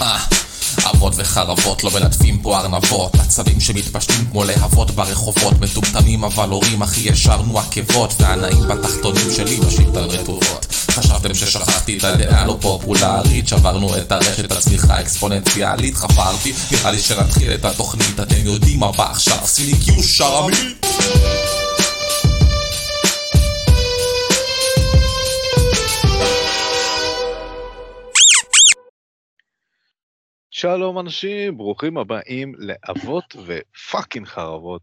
אה, אבות וחרבות לא מלטפים פה ארנבות. עצבים שמתפשטים כמו להבות ברחובות. מטומטמים אבל הורים אחי ישרנו עקבות. והנאים בתחתונים שלי משאיר את הרטובות. חשבתם ששכחתי את הדעה לא פופולרית. שברנו את הרשת הצמיחה האקספוננציאלית חפרתי נראה לי שנתחיל את התוכנית. אתם יודעים מה בא עכשיו? עשיתי קיוש שרמי שלום אנשים, ברוכים הבאים לאבות ופאקינג חרבות.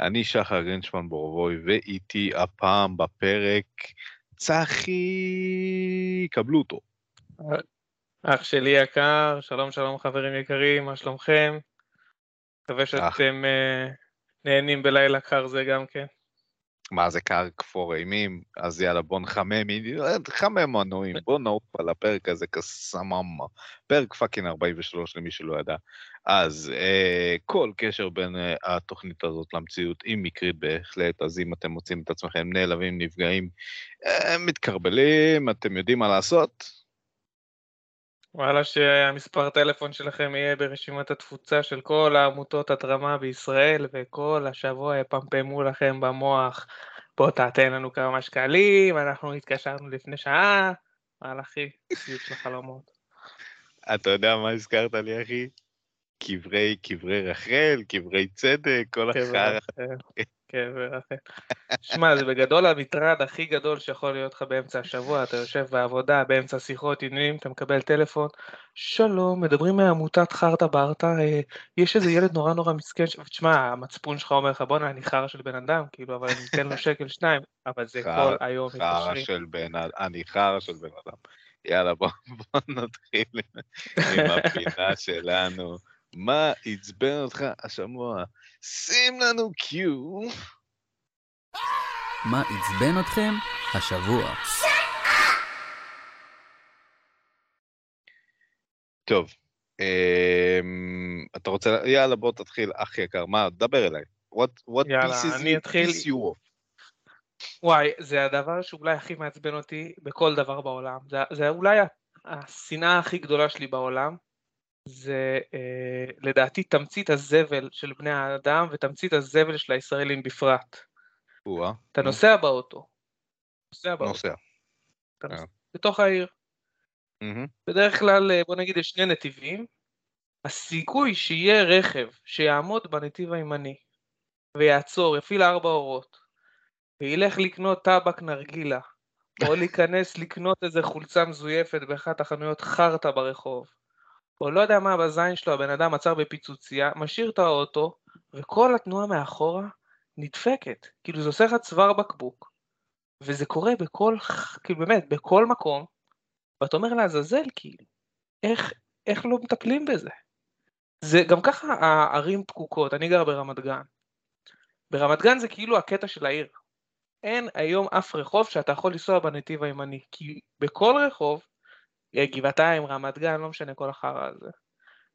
אני שחר גרינשמן בורבוי, ואיתי הפעם בפרק צחי, קבלו אותו. אח שלי יקר, שלום שלום חברים יקרים, מה שלומכם? מקווה שאתם uh, נהנים בלילה קר זה גם כן. מה זה קר כפור אימים? אז יאללה בוא נחמם, נחמם מנועים, בוא נעוף על הפרק הזה כסממה. פרק פאקינג 43 למי שלא ידע. אז אה, כל קשר בין אה, התוכנית הזאת למציאות היא מקרית בהחלט, אז אם אתם מוצאים את עצמכם נעלבים, נפגעים, אה, מתקרבלים, אתם יודעים מה לעשות, וואלה שהמספר טלפון שלכם יהיה ברשימת התפוצה של כל העמותות התרמה בישראל, וכל השבוע יפמפמו לכם במוח, בוא תעתן לנו כמה שקלים, אנחנו התקשרנו לפני שעה, וואלה אחי, סיוט של חלומות. אתה יודע מה הזכרת לי אחי? קברי, קברי רחל, קברי צדק, כל החרא. כן, ורחל. שמע, זה בגדול המטרד הכי גדול שיכול להיות לך באמצע השבוע, אתה יושב בעבודה, באמצע שיחות, עניינים, אתה מקבל טלפון, שלום, מדברים מעמותת חרטה ברטה, אה, יש איזה ילד נורא נורא מסכן, תשמע, המצפון שלך אומר לך, בואנה, אני חרא של בן אדם, כאילו, אבל אני אתן לו שקל שניים, אבל זה כל היום חרא של בן אדם, אני חרא של בן אדם. יאללה, בוא נתחיל עם הפינה שלנו. מה עצבן אותך השבוע? שים לנו קיו. מה עצבן אתכם השבוע? טוב, אמ, אתה רוצה, יאללה בוא תתחיל, אח יקר, מה, דבר אליי. What, what יאללה, אני אתחיל... וואי, זה הדבר שאולי הכי מעצבן אותי בכל דבר בעולם. זה, זה אולי השנאה הכי גדולה שלי בעולם, זה אה, לדעתי תמצית הזבל של בני האדם ותמצית הזבל של הישראלים בפרט. אתה נוסע באוטו. נוסע באוטו. נוסע. נוסע. בתוך העיר. בדרך כלל, אה, בוא נגיד, יש שני נתיבים. הסיכוי שיהיה רכב שיעמוד בנתיב הימני ויעצור, יפעיל ארבע אורות, וילך לקנות טבק נרגילה, או להיכנס לקנות איזה חולצה מזויפת באחת החנויות חרטא ברחוב, או לא יודע מה בזין שלו, הבן אדם עצר בפיצוצייה, משאיר את האוטו, וכל התנועה מאחורה נדפקת. כאילו זה עושה לך צוואר בקבוק, וזה קורה בכל, כאילו באמת, בכל מקום, ואתה אומר לעזאזל, כאילו, איך, איך לא מטפלים בזה? זה גם ככה הערים פקוקות, אני גר ברמת גן. ברמת גן זה כאילו הקטע של העיר. אין היום אף רחוב שאתה יכול לנסוע בנתיב הימני, כי בכל רחוב גבעתיים, רמת גן, לא משנה כל החרא הזה.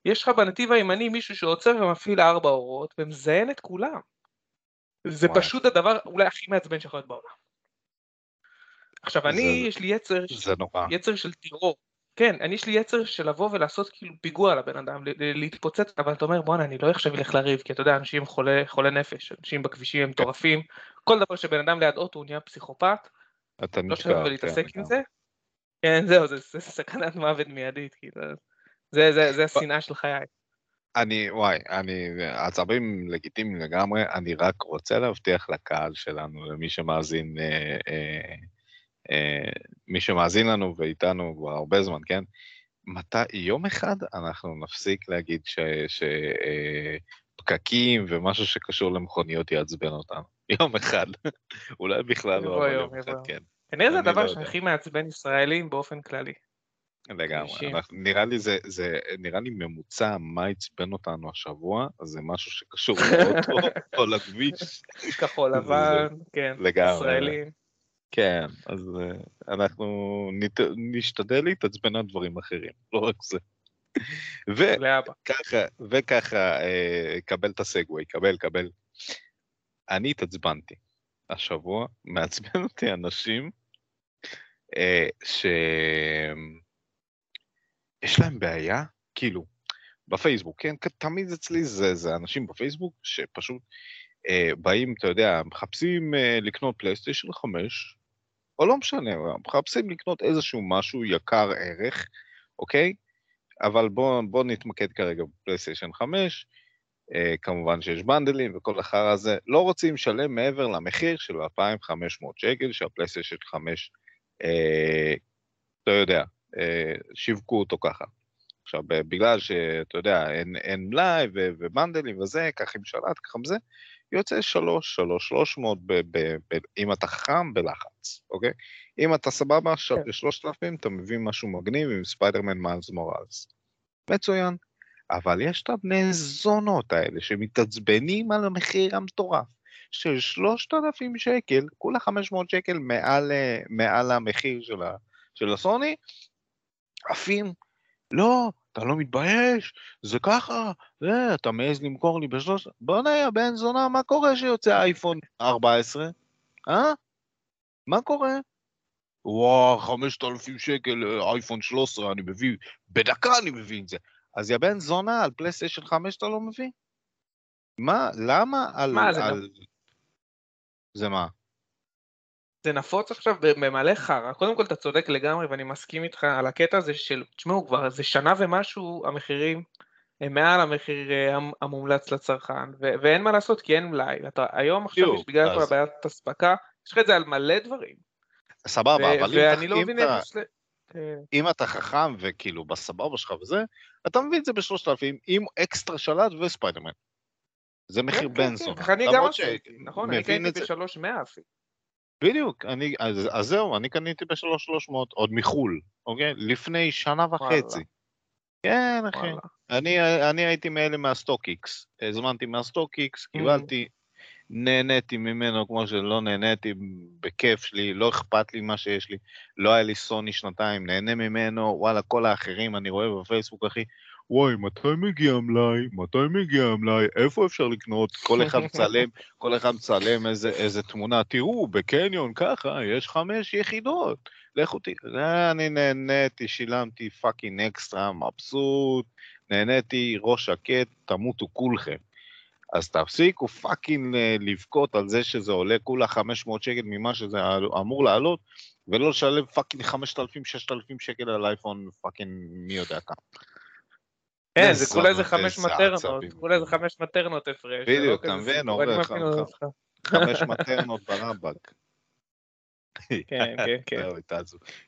יש לך בנתיב הימני מישהו שעוצר ומפעיל ארבע אורות ומזיין את כולם. זה וואי. פשוט הדבר אולי הכי מעצבן שיכול להיות בעולם. עכשיו זה, אני, יש לי יצר, זה נורא. יצר של טרור. כן, אני יש לי יצר של לבוא ולעשות כאילו פיגוע לבן אדם, להתפוצץ, אבל אתה אומר בואנה אני לא עכשיו אלך לריב, כי אתה יודע אנשים חולי, חולי נפש, אנשים בכבישים הם מטורפים, כל דבר שבן אדם ליד אוטו הוא נהיה פסיכופת, אתה לא שווה להתעסק כן, עם זה, כן, זהו, זה, זה סכנת מוות מיידית, כאילו. זה, זה, זה השנאה של חיי. אני, וואי, אני, עצבים לגיטימיים לגמרי, אני רק רוצה להבטיח לקהל שלנו, למי שמאזין, אה, אה, אה, מי שמאזין לנו ואיתנו כבר הרבה זמן, כן? מתי, יום אחד אנחנו נפסיק להגיד שפקקים אה, ומשהו שקשור למכוניות יעצבן אותנו. יום אחד. אולי בכלל לא, אבל יום אחד, כן. כנראה זה הדבר לא שהכי מעצבן ישראלים באופן כללי. לגמרי, נראה לי זה, זה נראה לי ממוצע מה עצבן אותנו השבוע, זה משהו שקשור לאוטו או לכביש. כחול לבן, כן, לגמרי. ישראלים. כן, אז uh, אנחנו נת, נשתדל להתעצבן על דברים אחרים, לא רק זה. וככה, וככה, uh, קבל את הסגווי, קבל, קבל. אני התעצבנתי השבוע, מעצבן אותי אנשים אה, יש להם בעיה, כאילו, בפייסבוק, כן? תמיד אצלי זה, זה אנשים בפייסבוק שפשוט אה, באים, אתה יודע, מחפשים אה, לקנות פלייסטיישן 5, או לא משנה, מחפשים לקנות איזשהו משהו יקר ערך, אוקיי? אבל בואו בוא נתמקד כרגע בפלייסטיישן 5, אה, כמובן שיש בנדלים וכל החרא הזה, לא רוצים לשלם מעבר למחיר של 2,500 שקל שהפלייסטיישן 5, אה, אתה יודע, אה, שיווקו אותו ככה. עכשיו, בגלל שאתה יודע, אין, אין מלאי ובנדלים וזה, ככה עם שלט, ככה עם זה, יוצא שלוש, שלוש, שלוש מאות, אם אתה חכם, בלחץ, אוקיי? אם אתה סבבה, כן. בשלושת אלפים, אתה מביא משהו מגניב עם ספיידרמן מיילס מורלס. מצוין. אבל יש את הבני זונות האלה שמתעצבנים על המחיר המטורף של שלושת אלפים שקל, כולה חמש מאות שקל מעל, מעל המחיר של, ה, של הסוני, עפים, לא, אתה לא מתבייש? זה ככה, זה, אתה מעז למכור לי בשלוש... בוא'נה, יא בן זונה, מה קורה שיוצא אייפון 14? אה? מה קורה? וואו, 5,000 שקל אייפון 13, אני מביא, בדקה אני מביא את זה. אז יא בן זונה, על פלייסטיישן 5 אתה לא מביא? מה, למה על... מה זה? על... זה מה? זה נפוץ עכשיו במלא חרא. קודם כל אתה צודק לגמרי ואני מסכים איתך על הקטע הזה של, תשמעו כבר זה שנה ומשהו המחירים הם מעל המחיר אה, המומלץ לצרכן ו- ואין מה לעשות כי אין מלאי. אתה היום עכשיו יש בגלל כל הבעיית אספקה, יש לך את זה על מלא דברים. סבבה, ו- אבל ואני לא מבין איך... כן. אם אתה חכם וכאילו בסבבה שלך וזה, אתה מביא את זה בשלושת אלפים עם אקסטרה שלט וספיידרמן. זה מחיר כן, בן זונה. כן, אני גם עשיתי, נכון, אני קניתי בשלוש מאה אפילו. בדיוק, אני, אז, אז זהו, אני קניתי בשלוש שלוש מאות, עוד מחו"ל, אוקיי? לפני שנה וחצי. כן, אחי. אני, אני הייתי מאלה מה StockX. הזמנתי מה StockX, אמ. קיבלתי, נהניתי ממנו כמו שלא נהניתי, בכיף שלי, לא אכפת לי מה שיש לי. לא היה לי סוני שנתיים, נהנה ממנו, וואלה, כל האחרים אני רואה בפייסבוק, אחי, וואי, מתי מגיע המלאי? מתי מגיע המלאי? איפה אפשר לקנות? כל אחד מצלם, כל אחד מצלם איזה, איזה תמונה. תראו, בקניון ככה, יש חמש יחידות. לכו ת... אני נהניתי, שילמתי fucking אקסטרה, מבסוט, נהניתי, ראש שקט, תמותו כולכם. אז תפסיקו fucking אה, לבכות על זה שזה עולה כולה 500 שקל ממה שזה אמור לעלות, ולא לשלם fucking 5,000-6,000 שקל על אייפון fucking מי יודע כמה. כן, זה כולה איזה חמש מטרנות, כולה איזה חמש מטרנות הפרש. בדיוק, אתה מבין? עובר חמש מטרנות ברמב"ק. כן, כן, כן.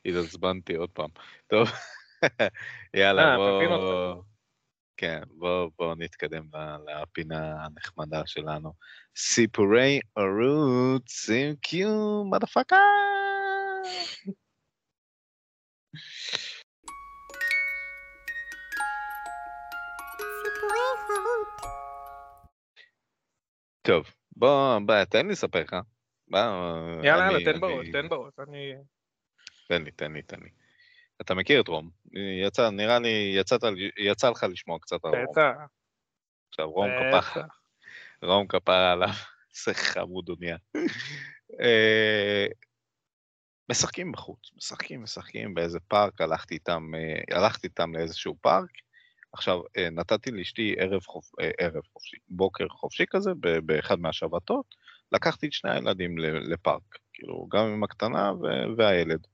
התעצבנתי עוד פעם. טוב, יאללה, אה, בואו... כן, בואו נתקדם לפינה הנחמדה שלנו. סיפורי ערוץ עם קיו, מדפקה! טוב, בוא, בוא, תן לי לספר לך. יאללה, יאללה, תן בראש, תן בראש, אני... תן לי, תן לי, תן לי. אתה מכיר את רום. יצא, נראה לי, יצאת, יצא לך לשמוע קצת על רום. יצא. עכשיו, רום כפרה, רום כפרה עליו, זה חמוד הוא נהיה. אה, משחקים בחוץ, משחקים, משחקים באיזה פארק, הלכתי איתם, אה, הלכתי איתם לאיזשהו פארק, עכשיו, אה, נתתי לאשתי ערב, חופ... אה, ערב חופשי, בוקר חופשי כזה, באחד מהשבתות, לקחתי את שני הילדים לפארק, כאילו, גם עם הקטנה והילד,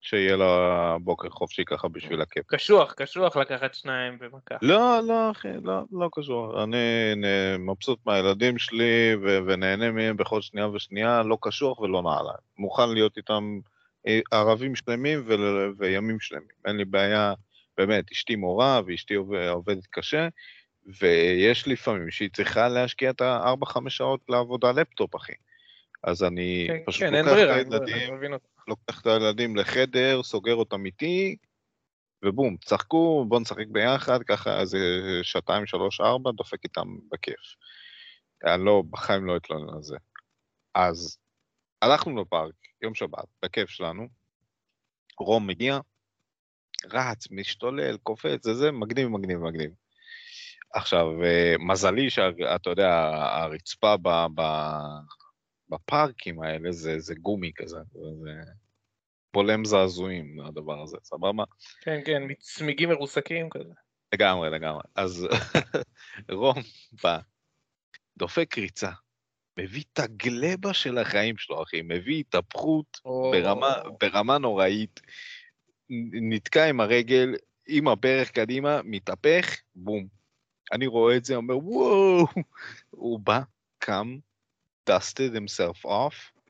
שיהיה לה בוקר חופשי ככה בשביל הכיף. קשוח, קשוח לקחת שניים במכה. לא, לא, אחי, לא, לא קשוח. אני מבסוט מהילדים שלי ונהנה מהם בכל שנייה ושנייה, לא קשוח ולא נעליים. מוכן להיות איתם אה, ערבים שלמים וימים שלמים. אין לי בעיה. באמת, אשתי מורה ואשתי עובדת קשה, ויש לפעמים שהיא צריכה להשקיע את ה-4-5 שעות לעבודה לפטופ, אחי. אז אני כן, פשוט כן, לוקח את הילדים, לוקח את הילדים לחדר, סוגר אותם איתי, ובום, צחקו, בואו נשחק ביחד, ככה איזה שעתיים, שלוש, ארבע, דופק איתם בכיף. אני לא, בחיים לא אתלונן על זה. אז הלכנו לפארק, יום שבת, בכיף שלנו, רום מגיע, רץ, משתולל, קופץ, זה זה, מגניב, מגניב, מגניב. עכשיו, אה, מזלי שאתה יודע, הרצפה ב, ב, בפארקים האלה זה, זה גומי כזה, זה בולם זעזועים, הדבר הזה, סבבה? כן, כן, מצמיגים מרוסקים כזה. לגמרי, לגמרי. אז רום בא, דופק ריצה, מביא את הגלבה של החיים שלו, אחי, מביא התהפכות ברמה, ברמה נוראית, נתקע עם הרגל, עם הברך קדימה, מתהפך, בום. אני רואה את זה, אומר, וואו, הוא בא, קם, dusted himself off,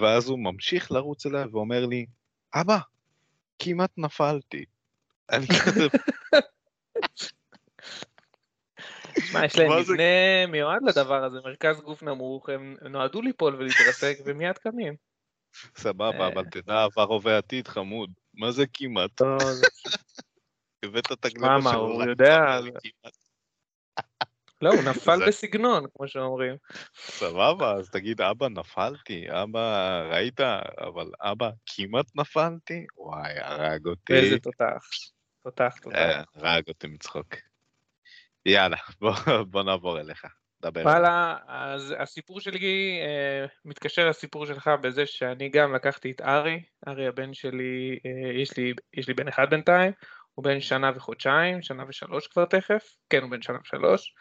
ואז הוא ממשיך לרוץ אליי ואומר לי, אבא, כמעט נפלתי. אני כזה... שמע, יש להם מבנה מיועד לדבר הזה, מרכז גוף נמוך, הם נועדו ליפול ולהתרסק ומיד קמים. סבבה, אבל תדע עבר הווה עתיד חמוד. מה זה כמעט? הבאת את הגלבה שלו. מה, הוא יודע... לא, הוא נפל בסגנון, כמו שאומרים. סבבה, אז תגיד, אבא, נפלתי, אבא, ראית? אבל אבא, כמעט נפלתי? וואי, הרג אותי. איזה תותח. תותח, תותח. אה, הרג אותי מצחוק. יאללה, בוא נעבור אליך. דבר. וואלה, אז הסיפור שלי אה, מתקשר לסיפור שלך בזה שאני גם לקחתי את ארי, ארי הבן שלי, אה, יש, לי, יש לי בן אחד בינתיים, הוא בן שנה וחודשיים, שנה ושלוש כבר תכף, כן, הוא בן שנה ושלוש.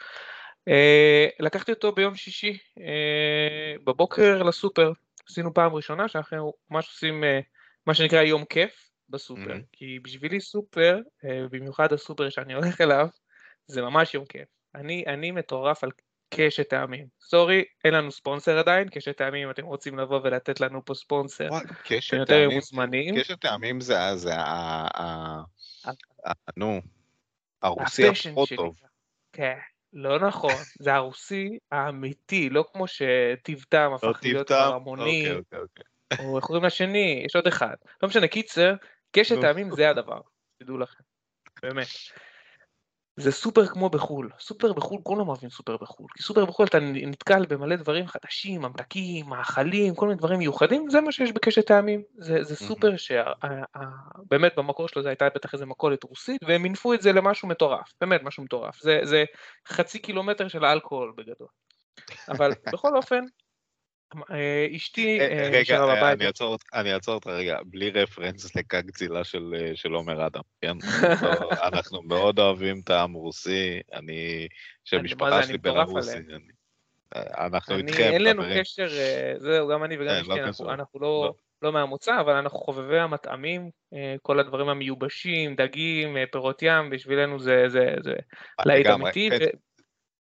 אה, לקחתי אותו ביום שישי אה, בבוקר לסופר, עשינו פעם ראשונה שאנחנו ממש עושים אה, מה שנקרא יום כיף בסופר, mm-hmm. כי בשבילי סופר, אה, במיוחד הסופר שאני הולך אליו, זה ממש יום כיף. אני, אני מטורף על קשת טעמים. סורי, אין לנו ספונסר עדיין, קשת טעמים, אם אתם רוצים לבוא ולתת לנו פה ספונסר, קשת טעמים, קשת טעמים זה, זה נו, הרוסי הפחות טוב. כן, לא נכון, זה הרוסי האמיתי, לא כמו שטיבטם לא הפך להיות הרמוני, אוקיי, אוקיי, אוקיי. או איך קוראים לשני, יש עוד אחד. לא משנה, קיצר, קשת טעמים זה הדבר, תדעו לכם, באמת. זה סופר כמו בחו"ל, סופר בחו"ל, כולם אוהבים סופר בחו"ל, כי סופר בחו"ל אתה נתקל במלא דברים חדשים, ממתקים, מאכלים, כל מיני דברים מיוחדים, זה מה שיש בקשת טעמים, זה, זה סופר שבאמת במקור שלו זה הייתה בטח איזה מכולת רוסית, והם מינפו את זה למשהו מטורף, באמת משהו מטורף, זה, זה חצי קילומטר של אלכוהול בגדול, אבל בכל אופן, אשתי אה, אה, נשארה בבית. אני אעצור אותך רגע, בלי רפרנס לקגצילה של עומר אדם, כן? אנחנו מאוד אוהבים את העם רוסי, אני, שמשפחה שלי בלרוסי, אנחנו איתכם, אין לנו קשר, זהו, גם אני וגם אשתי, לא אנחנו לא-, לא... לא מהמוצא, אבל אנחנו חובבי המטעמים, כל הדברים המיובשים, דגים, פירות ים, בשבילנו זה להיט אמיתי.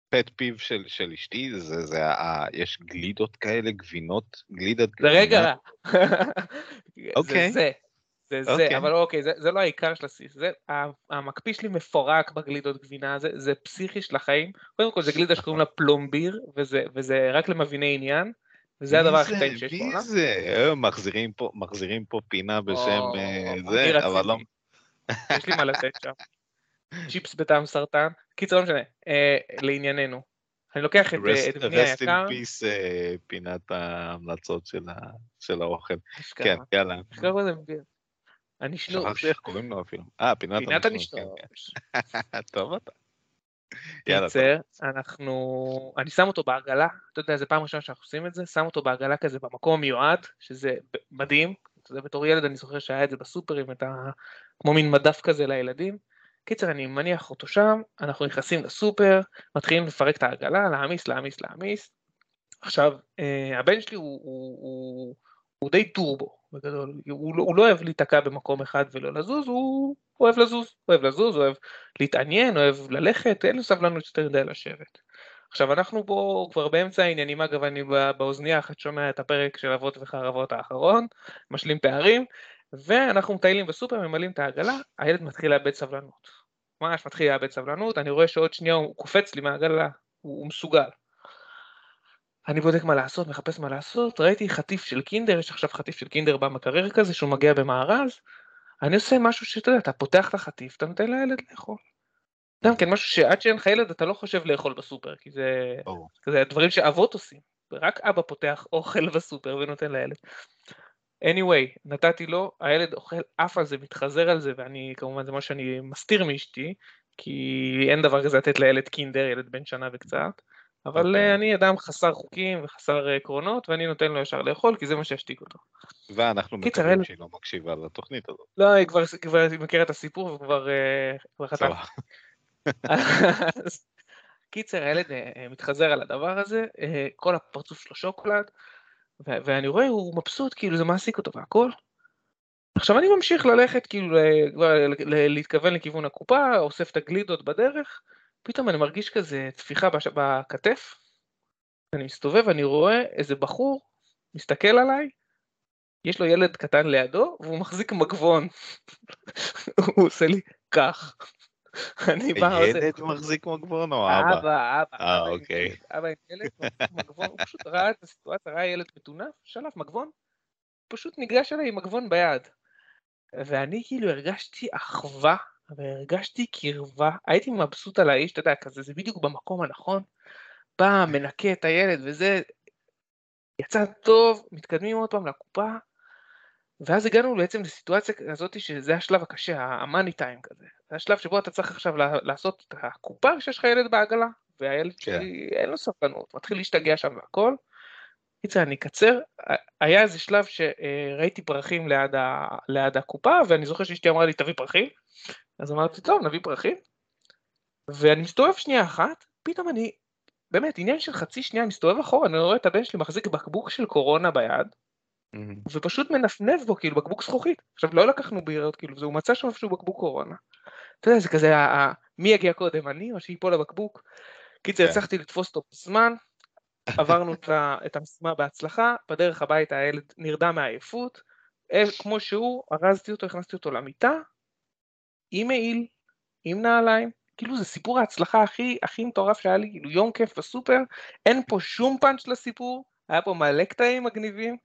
פט פיב של, של אשתי, זה, זה, ה, יש גלידות כאלה, גבינות, גלידת. זה רגע, אוקיי. זה זה, זה אוקיי. זה, אבל אוקיי, זה, זה לא העיקר של הסיס, זה, המקפיא שלי מפורק בגלידות גבינה, זה, זה פסיכי של החיים, קודם כל זה גלידה שקוראים לה פלומביר, וזה, וזה רק למביני עניין, וזה הדבר הכי טעים שיש בעולם. מי זה? אה, מחזירים פה, מחזירים פה פינה בשם או, אה, זה, אבל לא... יש לי מה לתת שם. צ'יפס בטעם סרטן, קיצר לא משנה, אה, לענייננו. אני לוקח את, אה, בני היקר. in peace אה, פינת ההמלצות של, האוכל. כן, יאללה. אני שנוש. שכחתי איך קוראים לו אפילו. אה, פינת, פינת הנשנוש. כן, כן. טוב אתה. יאללה, קיצר, אנחנו, אני שם אותו בעגלה, אתה יודע, זו פעם ראשונה שאנחנו עושים את זה, שם אותו בעגלה כזה במקום המיועד, שזה מדהים, אתה יודע, בתור ילד אני זוכר שהיה את זה בסופרים, את ה... כמו מין מדף כזה לילדים, קיצר, אני מניח אותו שם, אנחנו נכנסים לסופר, מתחילים לפרק את העגלה, להעמיס, להעמיס, להעמיס. עכשיו, אה, הבן שלי הוא, הוא, הוא, הוא די טורבו, בגדול, הוא, לא, הוא לא אוהב להיתקע במקום אחד ולא לזוז, הוא אוהב לזוז, אוהב לזוז, אוהב להתעניין, אוהב ללכת, אין לו סבלנות יותר מדי לשבת. עכשיו אנחנו פה כבר באמצע העניינים, אגב אני באוזנייה אחת שומע את הפרק של אבות וחרבות האחרון, משלים פערים, ואנחנו מטיילים בסופר, ממלאים את העגלה, הילד מתחיל לאבד סבלנות. ממש מתחיל לאבד סבלנות, אני רואה שעוד שנייה הוא קופץ לי מהעגלה, הוא, הוא מסוגל. אני בודק מה לעשות, מחפש מה לעשות, ראיתי חטיף של קינדר, יש עכשיו חטיף של קינדר במקרר כזה שהוא מגיע במארז, אני עושה משהו שאתה יודע, אתה פותח את החטיף, אתה נותן לילד לאכול. גם כן, משהו שעד שאין לך ילד אתה לא חושב לאכול בסופר, כי זה, oh. זה דברים שאבות עושים, רק אבא פותח אוכל בסופר ונותן לילד. Anyway, נתתי לו, הילד אוכל עף על זה, מתחזר על זה, ואני, כמובן זה מה שאני מסתיר מאשתי, כי אין דבר כזה לתת לילד קינדר, ילד בן שנה וקצת, אבל okay. אוקיי. אני אדם חסר חוקים וחסר עקרונות, ואני נותן לו ישר לאכול, כי זה מה שישתיק אותו. ואנחנו מקווים שהיא לא מקשיבה לתוכנית הזאת. לא, היא כבר, כבר מכירה את הסיפור וכבר חטף. קיצר, הילד מתחזר על הדבר הזה, כל הפרצוף שלו שוקולד, ואני רואה, הוא מבסוט, כאילו זה מעסיק אותו והכל. עכשיו אני ממשיך ללכת, כאילו, להתכוון לכיוון הקופה, אוסף את הגלידות בדרך, פתאום אני מרגיש כזה טפיחה בכתף, אני מסתובב, אני רואה איזה בחור מסתכל עליי, יש לו ילד קטן לידו, והוא מחזיק מגבון. הוא עושה לי כך. אני בא... ילד מחזיק מגבון או אבא? אבא, אבא. אה, אוקיי. אבא עם ילד, מגבון, הוא פשוט ראה את הסיטואציה, ראה ילד מטונף, שלף מגבון, פשוט ניגש אליי עם מגבון ביד. ואני כאילו הרגשתי אחווה, והרגשתי קרבה, הייתי מבסוט על האיש, אתה יודע, כזה, זה בדיוק במקום הנכון, בא, מנקה את הילד וזה, יצא טוב, מתקדמים עוד פעם לקופה, ואז הגענו בעצם לסיטואציה כזאת שזה השלב הקשה, המאני טיים כזה. זה השלב שבו אתה צריך עכשיו לעשות את הקופה כשיש לך ילד בעגלה, והילד כן. שלי אין לו סבלנות, מתחיל להשתגע שם והכל. קיצר, אני אקצר, היה איזה שלב שראיתי פרחים ליד, ה, ליד הקופה, ואני זוכר שאשתי אמרה לי, תביא פרחים, אז אמרתי, טוב, נביא פרחים, ואני מסתובב שנייה אחת, פתאום אני, באמת, עניין של חצי שנייה, מסתובב אחורה, אני רואה את הבן שלי מחזיק בקבוק של קורונה ביד, ופשוט מנפנף בו, כאילו, בקבוק זכוכית. עכשיו, לא לקחנו בירות, כאילו, הוא מצא שם איזשהו בקבוק קורונה. אתה יודע, זה כזה, מי יגיע קודם, אני או שיפול הבקבוק? קיצר, כן. הצלחתי לתפוס אותו בזמן, עברנו את המשימה בהצלחה, בדרך הביתה הילד נרדם מעייפות, אה, כמו שהוא, ארזתי אותו, הכנסתי אותו למיטה, עם מעיל, עם נעליים, כאילו זה סיפור ההצלחה הכי הכי מטורף שהיה לי, כאילו יום כיף בסופר, אין פה שום פאנץ' לסיפור, היה פה מלא קטעים מגניבים,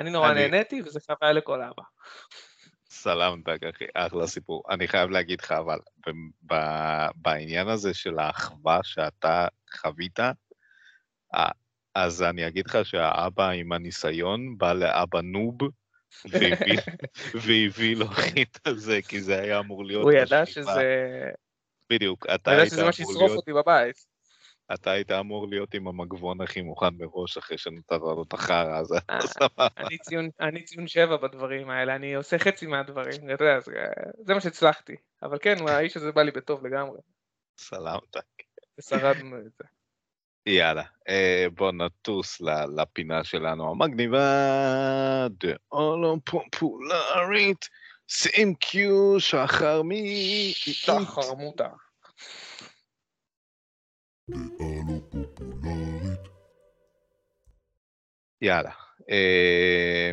אני נורא אני... נהניתי וזה חוויה לכל אבא. סלמתק אחי, אחלה סיפור. אני חייב להגיד לך, אבל בעניין הזה של האחווה שאתה חווית, אז אני אגיד לך שהאבא עם הניסיון בא לאבא נוב, והביא לו את הזה, כי זה היה אמור להיות... הוא ידע שזה... בדיוק, אתה היית אמור להיות... הוא ידע שזה מה שישרוף אותי בבית. אתה היית אמור להיות עם המגבון הכי מוכן מראש אחרי שנתת לו את החרא הזה. אה, אני ציון שבע בדברים האלה, אני עושה חצי מהדברים, אתה יודע, זה מה שהצלחתי. אבל כן, האיש הזה בא לי בטוב לגמרי. סלמת. ושרדנו את זה. יאללה, אה, בוא נטוס לפינה שלנו המגניבה, The All Popularית, שים קיו, שחר מי... שחר מוטה. יאללה. אה,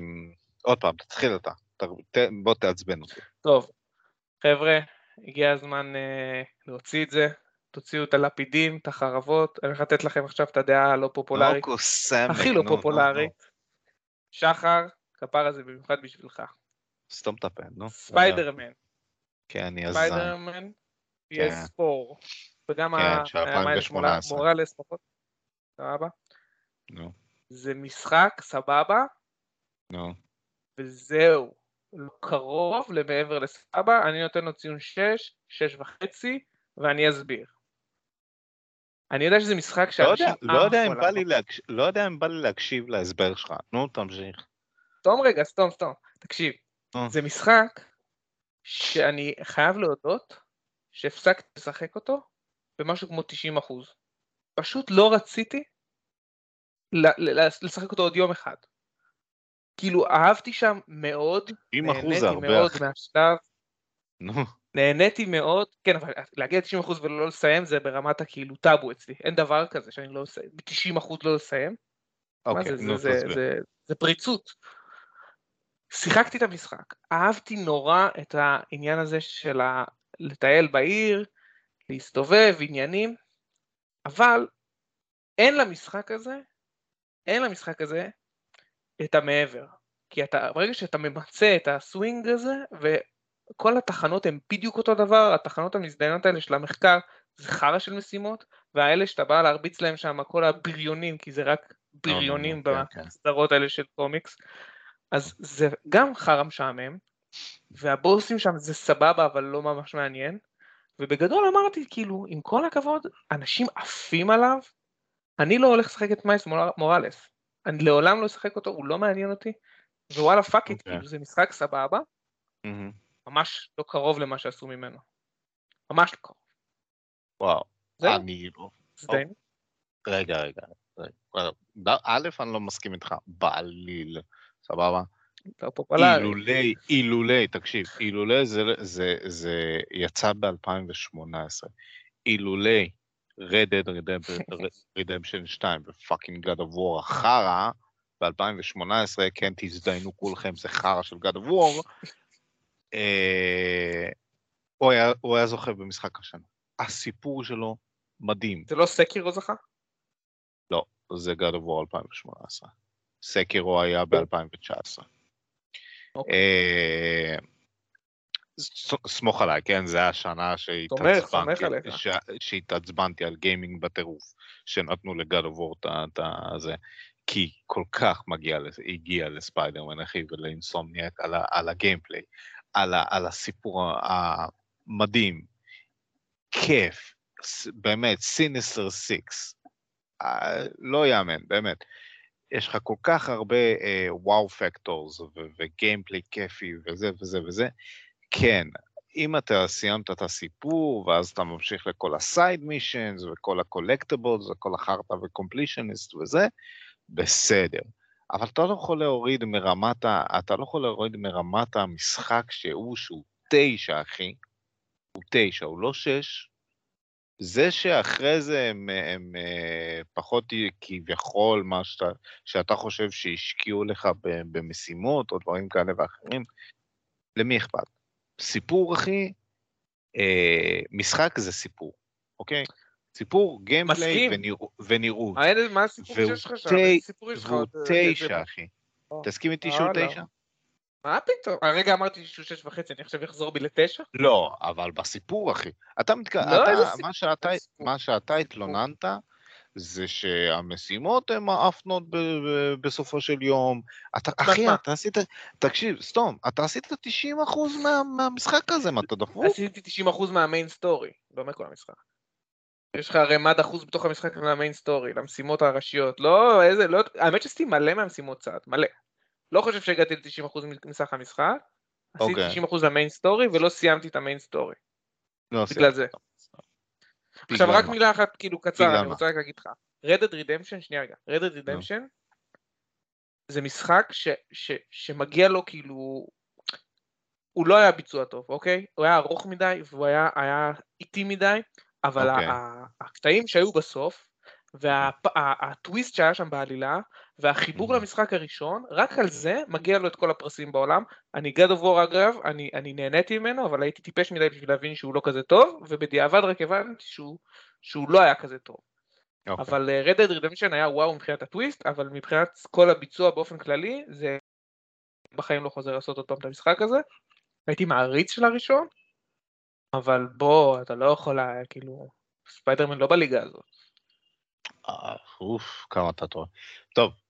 עוד פעם, תתחיל אתה. בוא תעצבן אותי. טוב, חבר'ה, הגיע הזמן אה, להוציא את זה. תוציאו את הלפידים, את החרבות, אני הולך לתת לכם עכשיו את הדעה הלא פופולרית. לא קוסם. הכי לא פופולרית. שחר, כפר הזה במיוחד בשבילך. סתום את הפה, נו. ספיידרמן. כן, אני הזן. ספיידרמן, PS4. וגם ה-2018. מורלס פחות. סבבה? נו. זה משחק סבבה. נו. וזהו. לא קרוב למעבר לסבבה, אני נותן לו ציון 6, 6 וחצי, ואני אסביר. אני יודע שזה משחק שאנשים... לא, לא, יודע, אם בא לי להקש... לא יודע אם בא לי להקשיב להסבר שלך. נו, תמשיך. סתום רגע, סתום, סתום. תקשיב. זה משחק שאני חייב להודות שהפסקתי לשחק אותו במשהו כמו 90 אחוז. פשוט לא רציתי לשחק אותו עוד יום אחד. כאילו אהבתי שם מאוד, נהניתי מאוד מהשלב. נו. נהניתי מאוד, כן, אבל להגיע ל-90% ולא לסיים זה ברמת הכאילו טאבו אצלי, אין דבר כזה שאני לא אסיים, ב-90% לא לסיים. אוקיי, נו, זה, זה, זה, זה פריצות. שיחקתי את המשחק, אהבתי נורא את העניין הזה של ה... לטייל בעיר, להסתובב, עניינים, אבל אין למשחק הזה, אין למשחק הזה את המעבר. כי אתה, ברגע שאתה ממצה את הסווינג הזה, כל התחנות הן בדיוק אותו דבר, התחנות המזדיינות האלה של המחקר זה חרא של משימות, והאלה שאתה בא להרביץ להם שם כל הבריונים, כי זה רק בריונים כן, כן. בסדרות האלה של קומיקס, אז זה גם חרא משעמם, והבוסים שם זה סבבה אבל לא ממש מעניין, ובגדול אמרתי כאילו עם כל הכבוד אנשים עפים עליו, אני לא הולך לשחק את מיילס מוראלס. אני לעולם לא אשחק אותו, הוא לא מעניין אותי, ווואלה fuck it, כאילו זה משחק סבבה, ממש לא קרוב למה שעשו ממנו. ממש לא קרוב. וואו, אני לא... רגע, רגע. א', אני לא מסכים איתך בעליל, סבבה? אילולי, אילולי, תקשיב, אילולי זה, זה, זה יצא ב-2018. אילולי Red Dead Redemption 2 ופאקינג God of War החרא, ב-2018, כן תזדיינו כולכם, זה חרא של God of War, אה, הוא, היה, הוא היה זוכה במשחק השנה. הסיפור שלו מדהים. זה לא סקירו זכה? לא, זה God of War 2018. סקירו היה ב-2019. אוקיי. אה, סמוך עליי, כן? זה השנה שהתעצבנתי על גיימינג בטירוף, שנתנו לגד אבור את הזה, כי כל כך מגיע, הגיע לספיידרמן, אחי, ולאינסומניאק על, על ה gameplay, על, על הסיפור המדהים, כיף, באמת, Sinister Six, אה, לא יאמן, באמת. יש לך כל כך הרבה wow אה, factors ו gameplay כיפי וזה וזה וזה, כן, אם אתה סיימת את הסיפור, ואז אתה ממשיך לכל ה side missions, וכל ה collectibles, וכל החרטא ו completionist וזה, בסדר. אבל אתה לא יכול להוריד מרמת, ה... אתה לא יכול להוריד מרמת המשחק שהוא, שהוא תשע, אחי. הוא תשע, הוא לא שש. זה שאחרי זה הם, הם, הם אה, פחות כביכול מה שאתה, שאתה חושב שהשקיעו לך במשימות או דברים כאלה ואחרים, למי אכפת? סיפור, אחי, אה, משחק זה סיפור, אוקיי? סיפור, גיימפליי ונראות. מה הסיפור שיש לך שם? והוא תשע, אחי. תסכים איתי שהוא תשע? מה פתאום? הרגע אמרתי שהוא שש וחצי, אני עכשיו אחזור בי לתשע? לא, אבל בסיפור, אחי. אתה מתכוון, לא, מה שאתה התלוננת, זה שהמשימות הן האפנות בסופו של יום. אתה, אחי, אתה עשית, תקשיב, סתום, אתה עשית 90% מה, מהמשחק הזה, מה אתה דפוק? עשיתי 90% מה main story, לא מכל המשחק. יש לך הרי מד אחוז בתוך המשחק מה main story, למשימות הראשיות. לא, איזה, לא, האמת שעשיתי מלא מהמשימות side, מלא. לא חושב שהגעתי ל-90% מסך המשחק, עשיתי okay. אוקיי. 90% ל main story ולא סיימתי את ה main story. לא בגלל זה. עכשיו רק מילה אחת כאילו קצר, אני רוצה רק להגיד לך. Dead Redemption, שנייה רגע, Dead Redemption זה משחק ש, ש, שמגיע לו כאילו, הוא לא היה ביצוע טוב, אוקיי? הוא היה ארוך מדי והוא היה, היה איטי מדי, אבל okay. אוקיי. הקטעים שהיו בסוף, והטוויסט שהיה שם בעלילה, והחיבור mm-hmm. למשחק הראשון, רק על זה מגיע לו את כל הפרסים בעולם. אני God of War אגב, אני, אני נהניתי ממנו, אבל הייתי טיפש מדי בשביל להבין שהוא לא כזה טוב, ובדיעבד רק הבנתי שהוא, שהוא לא היה כזה טוב. Okay. אוקיי. אבל uh, Red Dead Redemption היה וואו מבחינת הטוויסט, אבל מבחינת כל הביצוע באופן כללי, זה בחיים לא חוזר לעשות עוד פעם את המשחק הזה. הייתי מעריץ של הראשון, אבל בוא, אתה לא יכול, כאילו, ספיידרמן לא בליגה הזאת. אה, אוף, כמה אתה טועה. טוב, אה,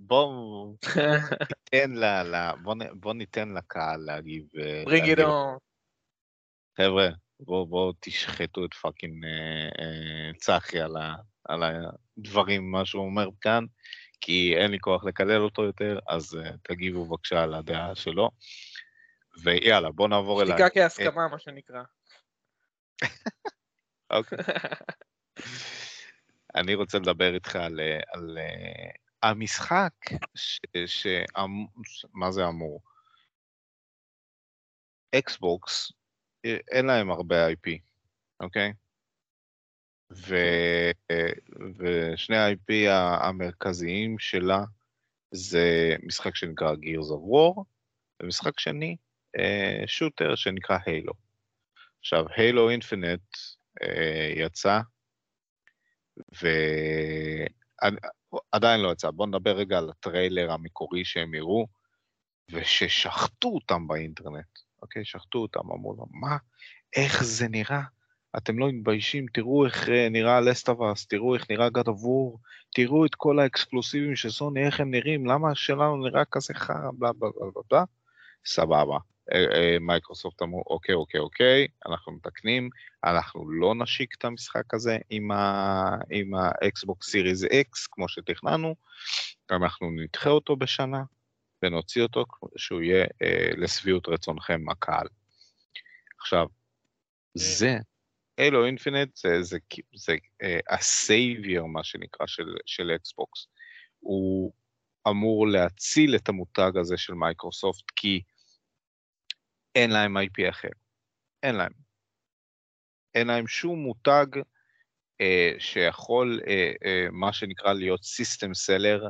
בואו ל... בואו ניתן לקהל להגיב. bring it on. חבר'ה, בואו תשחטו את fucking אה, צחי על הדברים, מה שהוא אומר כאן, כי אין לי כוח לקלל אותו יותר, אז תגיבו בבקשה על הדעה שלו. ויאללה, בואו נעבור אליי. שתיקה כהסכמה, מה שנקרא. אוקיי. אני רוצה לדבר איתך על, על uh, המשחק, ש, ש, ש, מה זה אמור? אקסבוקס, אין להם הרבה IP, אוקיי? ו, ושני ה-IP המרכזיים שלה זה משחק שנקרא Gears of War, ומשחק שני, שוטר שנקרא הילו. עכשיו, הילו אינפינט יצא ועדיין לא יצא. בואו נדבר רגע על הטריילר המקורי שהם הראו, וששחטו אותם באינטרנט, אוקיי? שחטו אותם, אמרו לו, מה? איך זה נראה? אתם לא מתביישים, תראו איך אה, נראה Last of Us, תראו איך נראה God of War, תראו את כל האקסקלוסיבים של סוני, איך הם נראים, למה שלנו נראה כזה חרא, בלה בלה בלה בלה, סבבה. מייקרוסופט אמרו, אוקיי, אוקיי, אוקיי, אנחנו מתקנים, אנחנו לא נשיק את המשחק הזה עם ה-Xbox Series X, כמו שתכננו, אנחנו נדחה אותו בשנה, ונוציא אותו שהוא יהיה אה, לשביעות רצונכם הקהל. עכשיו, זה, Halo Infinite זה, זה, זה אה, ה savior, מה שנקרא, של, של אקסבוקס. הוא אמור להציל את המותג הזה של מייקרוסופט, כי אין להם IP אחר. אין להם. אין להם שום מותג אה, שיכול, אה, אה, מה שנקרא, להיות system seller,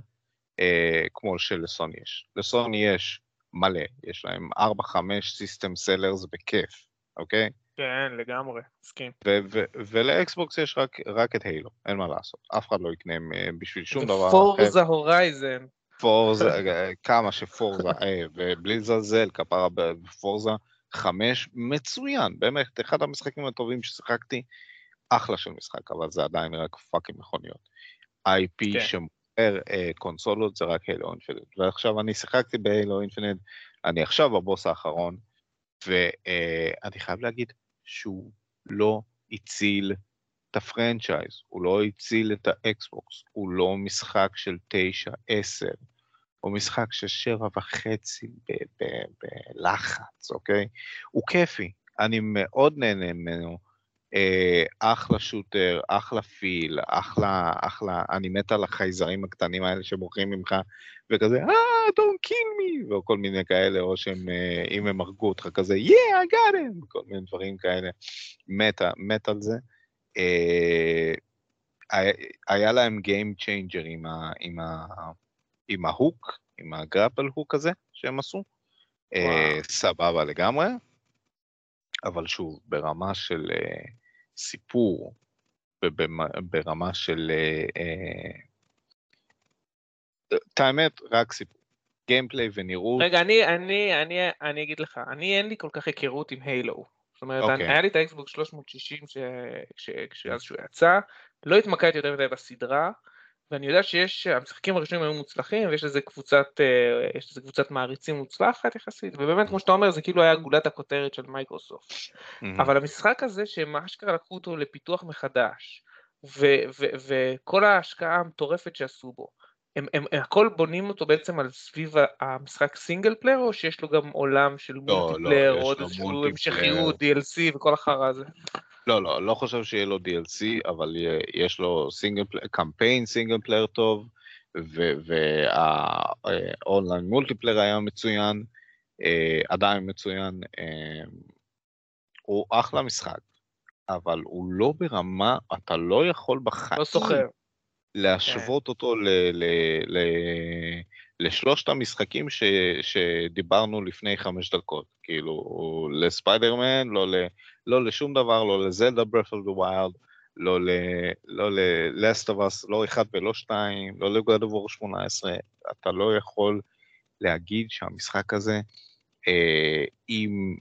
אה, כמו שלסוני יש. לסוני יש מלא, יש להם 4-5 system sellers בכיף, אוקיי? כן, לגמרי, מסכים. ולאקסבוקס יש רק, רק את Halo, אין מה לעשות. אף אחד לא יקנה אה, בשביל שום דבר אחר. פורזה הורייזן. Forza, אה, כמה ש Forza, אה, ובלי לזלזל, כפרה ב Forza 5, מצוין, באמת, אחד המשחקים הטובים ששיחקתי, אחלה של משחק, אבל זה עדיין רק fucking מכוניות. IP כן. שמוכר אה, קונסולות זה רק Halo Infinite. ועכשיו אני שיחקתי ב Halo Infinite, אני עכשיו בבוס האחרון, ואני חייב להגיד שהוא לא הציל ה franchise, הוא לא הציל את האקסבוקס, הוא לא משחק של 9-10, הוא משחק של שבע וחצי בלחץ, אוקיי? הוא כיפי, אני מאוד נהנה ממנו. אה, אחלה שוטר, אחלה פיל, אחלה, אחלה, אני מת על החייזרים הקטנים האלה שבורחים ממך, וכזה, אה, don't kill me, וכל מיני כאלה, או שהם, אה, אם הם הרגו אותך כזה, yeah, I got him, כל מיני דברים כאלה. מת, מת על זה. אה, היה להם Game Changer עם, ה, עם, ה, עם ההוק, עם הגרפל הוק הזה שהם עשו. אה, סבבה לגמרי. אבל שוב, ברמה של סיפור, וברמה של... את האמת, רק סיפור. gameplay ונראות. רגע, אני, אני, אני, אני אגיד לך, אני אין לי כל כך היכרות עם Halo. זאת אומרת, okay. אוקיי. היה לי את האקסבוקס 360 ש... ש... כשאז שהוא יצא, לא התמקדתי יותר מדי בסדרה, ואני יודע שיש, המשחקים הראשונים היו מוצלחים, ויש לזה קבוצת, אה, יש לזה קבוצת מעריצים מוצלחת יחסית, ובאמת, כמו שאתה אומר, זה כאילו היה גולת הכותרת של מייקרוסופט. Mm-hmm. אבל המשחק הזה, שהם אשכרה לקחו אותו לפיתוח מחדש, ו- ו- וכל ההשקעה המטורפת שעשו בו, הם, הם, הם הכל בונים אותו בעצם על סביב המשחק single player, או שיש לו גם עולם של לא, multiplayer, לא, או איזשהו המשכיות, DLC וכל החרא הזה? לא, לא, לא חושב שיהיה לו DLC, אבל יש לו סינגל פלייר, קמפיין single player טוב, וה online multiplayer היה מצוין, אה, עדיין מצוין. אה, הוא אחלה משחק, אבל הוא לא ברמה, אתה לא יכול בחיים... לא סוחר. להשוות כן. אותו ל, ל, ל, לשלושת המשחקים ש, שדיברנו לפני חמש דקות, כאילו לספיידרמן, לא, ל, לא לשום דבר, לא ל Zelda Breath of the Wild, לא ל-Last of Us, לא אחד ולא שתיים, לא ל God of War 18, אתה לא יכול להגיד שהמשחק הזה, אה, אם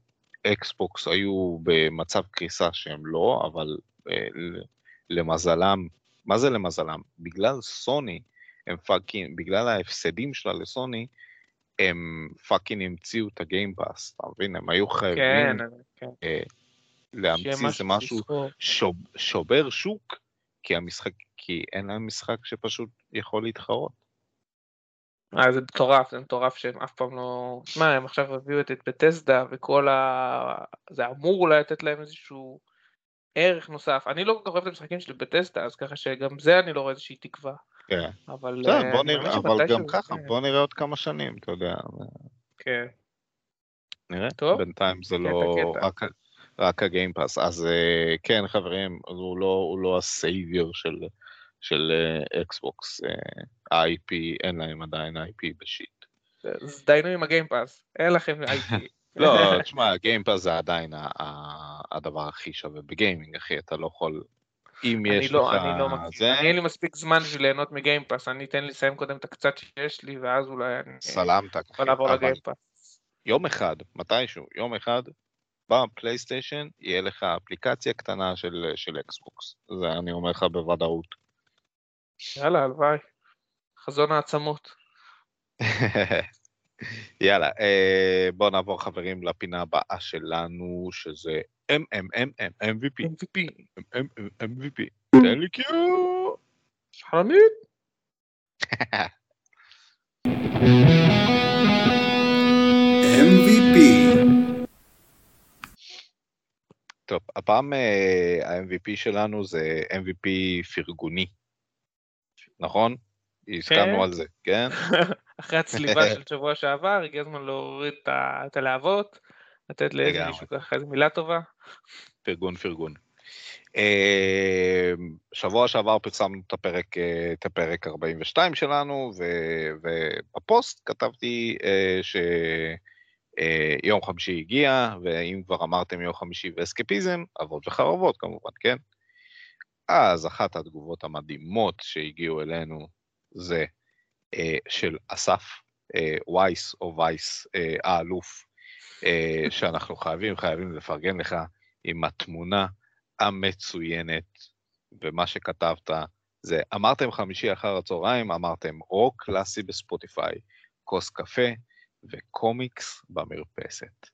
אקסבוקס היו במצב קריסה שהם לא, אבל אה, למזלם מה זה למזלם? בגלל סוני, הם fucking, בגלל ההפסדים שלה לסוני, הם fucking המציאו את ה Game Pass, אתה מבין? הם היו חייבים כן, כן. אה, להמציא איזה משהו שוב, שובר שוק, כי המשחק, כי אין להם משחק שפשוט יכול להתחרות. אה, זה מטורף, זה מטורף שהם אף פעם לא... מה, הם עכשיו הביאו את בטסדה וכל ה... זה אמור אולי לתת להם איזשהו... ערך נוסף. אני לא כל כך אוהב את המשחקים של בטסטה, אז ככה שגם זה אני לא רואה איזושהי תקווה. כן. אבל, בסדר, בוא אה, נראה, אבל גם ככה, כן. בוא נראה עוד כמה שנים, אתה יודע. כן. נראה, טוב. בינתיים זה לא רק, רק הגיימפאס. אז אה, כן, חברים, הוא לא, הוא לא הסייביור של, של אקסבוקס. אה, IP, אין להם עדיין IP בשיט. אז דיינו עם ה Game Pass, אין לכם IP. לא, תשמע, Game Pass זה עדיין הדבר הכי שווה ב gaming, אחי, אתה לא יכול... אם יש לא, לך... אני לא זה... אני אין לי מספיק זמן בשביל ליהנות מ Game Pass, אני אתן לי לסיים קודם את הקצת שיש לי, ואז אולי אני... סלמת, אחי. לעבור ל Game Pass. יום אחד, מתישהו, יום אחד, בפלייסטיישן יהיה לך אפליקציה קטנה של, של אקסבוקס. זה אני אומר לך בוודאות. יאללה, הלוואי. חזון העצמות. יאללה, אה, בואו נעבור חברים לפינה הבאה שלנו, שזה MMMM, MVP. MVP. MVP. תן לי קיו. חמית. MVP. טוב, הפעם אה, ה-MVP שלנו זה MVP פרגוני, נכון? הסכמנו על זה, כן? אחרי הצליבה של שבוע שעבר, הגיע הזמן להוריד את הלהבות, לתת לאיזה מישהו ככה איזה מילה טובה. פרגון, פרגון. אה, שבוע שעבר פרסמנו את הפרק, אה, את הפרק 42 שלנו, ובפוסט כתבתי אה, שיום חמישי הגיע, ואם כבר אמרתם יום חמישי ואסקפיזם, אבות וחרבות כמובן, כן? אז אחת התגובות המדהימות שהגיעו אלינו זה של אסף וייס, או וייס, האלוף, שאנחנו חייבים, חייבים לפרגן לך עם התמונה המצוינת, ומה שכתבת זה, אמרתם חמישי אחר הצהריים, אמרתם או קלאסי בספוטיפיי, כוס קפה וקומיקס במרפסת.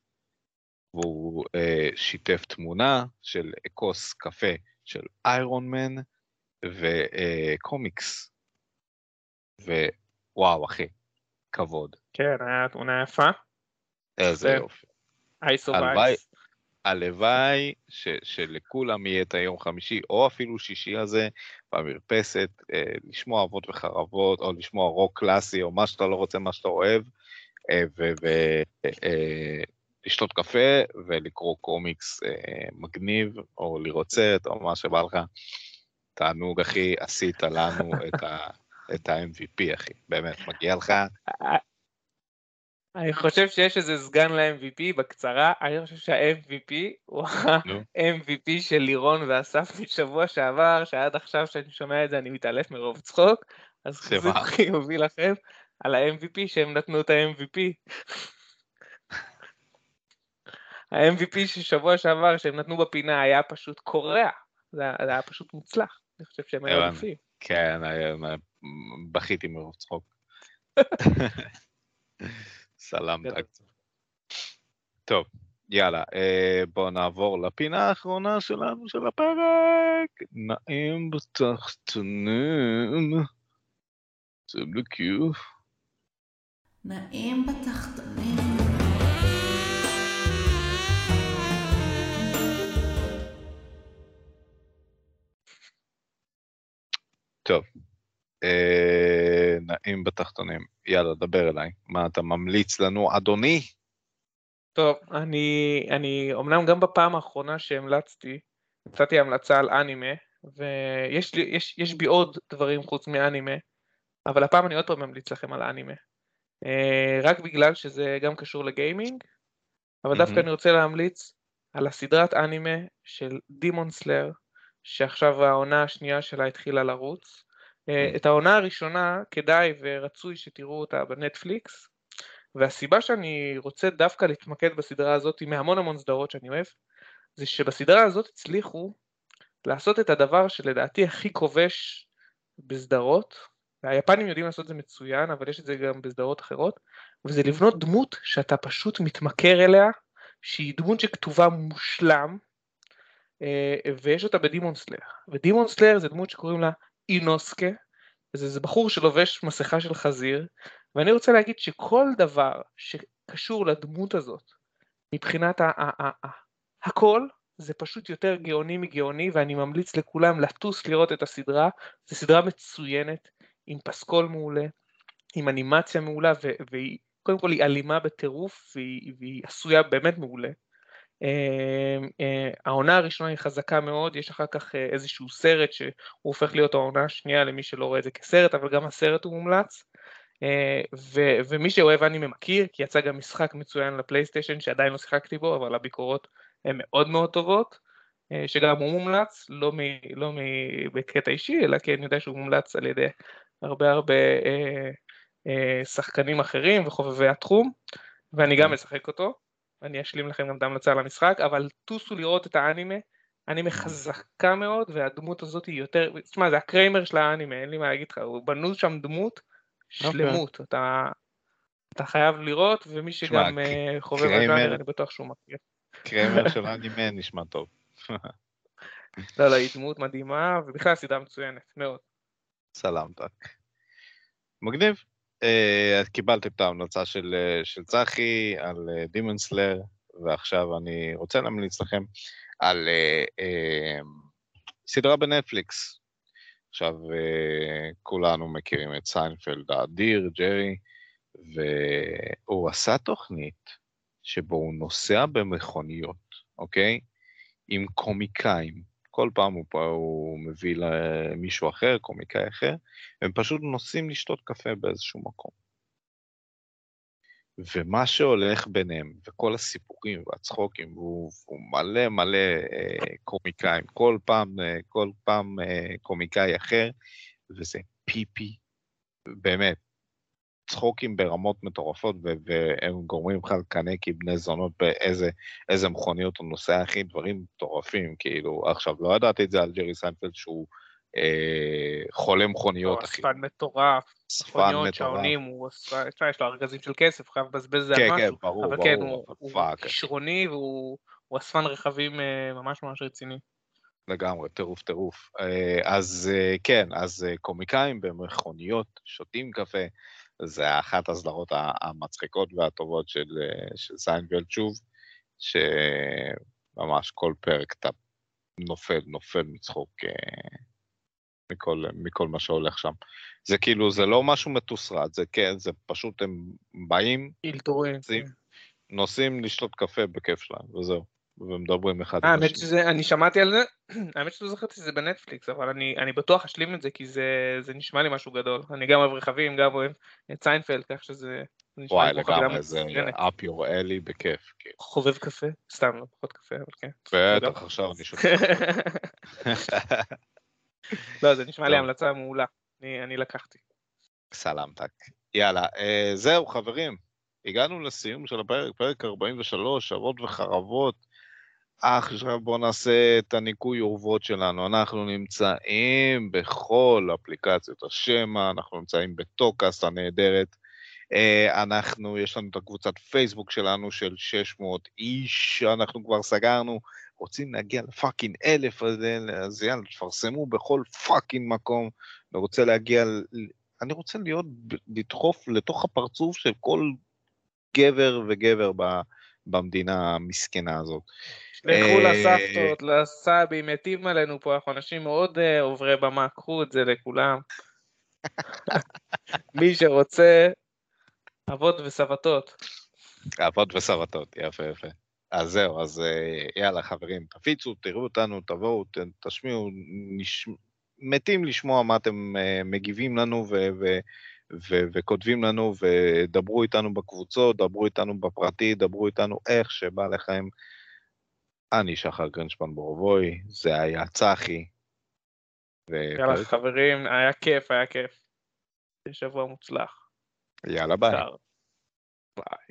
והוא אה, שיתף תמונה של כוס קפה של איירון מן וקומיקס. ווואו, אחי, כבוד. כן, היה תמונה יפה. איזה יופי. אייסו וייס. הלוואי ש, שלכולם יהיה את היום חמישי, או אפילו שישי הזה, במרפסת, אה, לשמוע אבות וחרבות, או לשמוע רוק קלאסי, או מה שאתה לא רוצה, מה שאתה אוהב, אה, ולשתות אה, קפה ולקרוא קומיקס מגניב, או לראות סרט, או מה שבא לך. תענוג, אחי, עשית לנו את ה... את ה-MVP, אחי, באמת, מגיע לך. אני חושב שיש איזה סגן ל-MVP בקצרה, אני חושב שה-MVP הוא ה-MVP של לירון ואסף משבוע שעבר, שעד עכשיו שאני שומע את זה אני מתעלף מרוב צחוק, אז חיזוק חיובי לכם על ה-MVP שהם נתנו את ה-MVP. ה-MVP של שבוע שעבר שהם נתנו בפינה היה פשוט קורע, זה היה פשוט מוצלח, אני חושב שהם היו אלופים. כן, בכיתי מרוב צחוק. סלאם דק. טוב, יאללה, אה, בואו נעבור לפינה האחרונה שלנו של הפרק. נעים בתחתונים. שים לקיוף. נעים בתחתונים. טוב, אה, נעים בתחתונים. יאללה, דבר אליי. מה אתה ממליץ לנו, אדוני? טוב, אני, אני אמנם גם בפעם האחרונה שהמלצתי, נתתי המלצה על אנימה, ויש לי, יש, יש בי עוד דברים חוץ מאנימה, אבל הפעם אני עוד פעם ממליץ לכם על אנימה. אה, רק בגלל שזה גם קשור לגיימינג, אבל דווקא אני רוצה להמליץ על הסדרת אנימה של דימון סלאר, שעכשיו העונה השנייה שלה התחילה לרוץ. אה, כן. את העונה הראשונה כדאי ורצוי שתראו אותה בנטפליקס, והסיבה שאני רוצה דווקא להתמקד בסדרה הזאת מהמון המון סדרות שאני אוהב, זה שבסדרה הזאת הצליחו לעשות את הדבר שלדעתי הכי כובש בסדרות, והיפנים יודעים לעשות את זה מצוין, אבל יש את זה גם בסדרות אחרות, וזה לבנות דמות שאתה פשוט מתמכר אליה, שהיא דמות שכתובה מושלם, ויש אותה בדימון סלאר, ודימון סלאר זה דמות שקוראים לה אינוסקה, זה, זה בחור שלובש מסכה של חזיר, ואני רוצה להגיד שכל דבר שקשור לדמות הזאת, מבחינת ה- ה- ה- ה- הכל, זה פשוט יותר גאוני מגאוני, ואני ממליץ לכולם לטוס לראות את הסדרה, זו סדרה מצוינת, עם פסקול מעולה, עם אנימציה מעולה, והיא, קודם כל היא אלימה בטירוף, והיא, והיא עשויה באמת מעולה. אמ, אה, העונה הראשונה היא חזקה מאוד, יש אחר כך אה, איזשהו סרט שהוא הופך להיות העונה השנייה למי שלא רואה את זה כסרט, אבל גם הסרט הוא מומלץ. אה, ו- ומי שאוהב אני מכיר, כי יצא גם משחק מצוין לפלייסטיישן שעדיין לא שיחקתי בו, אבל הביקורות הן מאוד מאוד טובות, שגם הוא מומלץ, לא, מ- לא מ- בקטע אישי, אלא כי אני יודע שהוא מומלץ על ידי הרבה הרבה אה, אה, שחקנים אחרים וחובבי התחום, ואני גם כן. משחק אותו. אני אשלים לכם גם את ההמלצה על המשחק, אבל טוסו לראות את האנימה, אנימה חזקה מאוד, והדמות הזאת היא יותר, תשמע, זה הקריימר של האנימה, אין לי מה להגיד לך, הוא בנו שם דמות, אוקיי. שלמות, okay. אתה, אתה חייב לראות, ומי שגם אה, חובב הז'אנר, אני בטוח שהוא מכיר. קרמר של אנימה נשמע טוב. לא, לא, היא דמות מדהימה, ובכלל סדרה מצוינת, מאוד. סלמתק. מגניב. Uh, קיבלתם את ההמלצה של, uh, של צחי על דימון uh, סלר, ועכשיו אני רוצה להמליץ לכם על סדרה בנטפליקס. עכשיו, כולנו מכירים את סיינפלד האדיר, ג'רי, והוא עשה תוכנית שבו הוא נוסע במכוניות, אוקיי? עם קומיקאים. כל פעם הוא, הוא מביא למישהו אחר, קומיקאי אחר, הם פשוט נוסעים לשתות קפה באיזשהו מקום. ומה שהולך ביניהם, וכל הסיפורים והצחוקים, והוא, והוא מלא מלא אה, קומיקאים, כל פעם, אה, כל פעם אה, קומיקאי אחר, וזה פיפי, באמת, צחוקים ברמות מטורפות, והם גורמים לך לקנא כבני זונות באיזה מכוניות הוא נוסע, אחי, דברים מטורפים, כאילו, עכשיו, לא ידעתי את זה על ג'רי סיינפלד שהוא אה, חולה מכוניות, אחי. אספן מטורף. מטורף. שעונים, הוא אספן, יש לו ארגזים של כסף, חייב לבזבז זה על משהו. כן, כן, ברור, אבל כן. כן, הוא כישרוני והוא אספן רכבים אה, ממש ממש רציני. לגמרי, טירוף טירוף. אה, אז אה, כן, אז קומיקאים במכוניות, שותים קפה, זה אחת הסדרות המצחיקות והטובות של, של סיינפלד שוב, שממש כל פרק אתה נופל, נופל מצחוק אה, מכל, מכל מה שהולך שם. זה כאילו, זה לא משהו מתוסרט, זה כן, זה פשוט הם באים, נוסעים, כן. נוסעים לשתות קפה בכיף שלהם, וזהו. ומדברים אחד עם השני. האמת שזה, אני שמעתי על זה, האמת שלא זכרתי שזה בנטפליקס, אבל אני, אני בטוח אשלים את זה, כי זה, זה נשמע לי משהו גדול. אני גם אוהב רכבים, גם אוהב את סיינפלד, כך שזה... וואי, לגמרי, זה up your alley בכיף. כאילו. חובב קפה? סתם, לא חובב קפה, אבל כן. בטח, עכשיו אני שותה. לא, זה נשמע לי המלצה מעולה, אני, אני לקחתי. סלמתק. יאללה, אה, זהו חברים, הגענו לסיום של הפרק, פרק 43, שבות וחרבות. עכשיו בואו נעשה את הניקוי אורוות שלנו. אנחנו נמצאים בכל אפליקציות השמע, אנחנו נמצאים בטוקאסט הנהדרת. אה, אנחנו, יש לנו את הקבוצת פייסבוק שלנו של 600 איש, אנחנו כבר סגרנו, רוצים להגיע לפאקינג אלף, אז יאללה, תפרסמו בכל פאקינג מקום. אני רוצה להגיע, אני רוצה להיות, לדחוף לתוך הפרצוף של כל גבר וגבר במדינה המסכנה הזאת. לכו אה, לסבתות, לסבים, יטיב עלינו פה, אנחנו אנשים מאוד אה, עוברי במה, קחו את זה לכולם. מי שרוצה, אבות וסבתות. אבות וסבתות, יפה יפה. אז זהו, אז אה, יאללה חברים, תפיצו, תראו אותנו, תבואו, תשמיעו, נש... מתים לשמוע מה אתם מגיבים לנו ו... ו... ו- וכותבים לנו, ודברו איתנו בקבוצות, דברו איתנו בפרטי, דברו איתנו איך שבא לכם. אני שחר גרינשפן בורבוי, זה היה צחי. ו... יאללה חברים, היה כיף, היה כיף. שבוע מוצלח. יאללה ביי. ביי.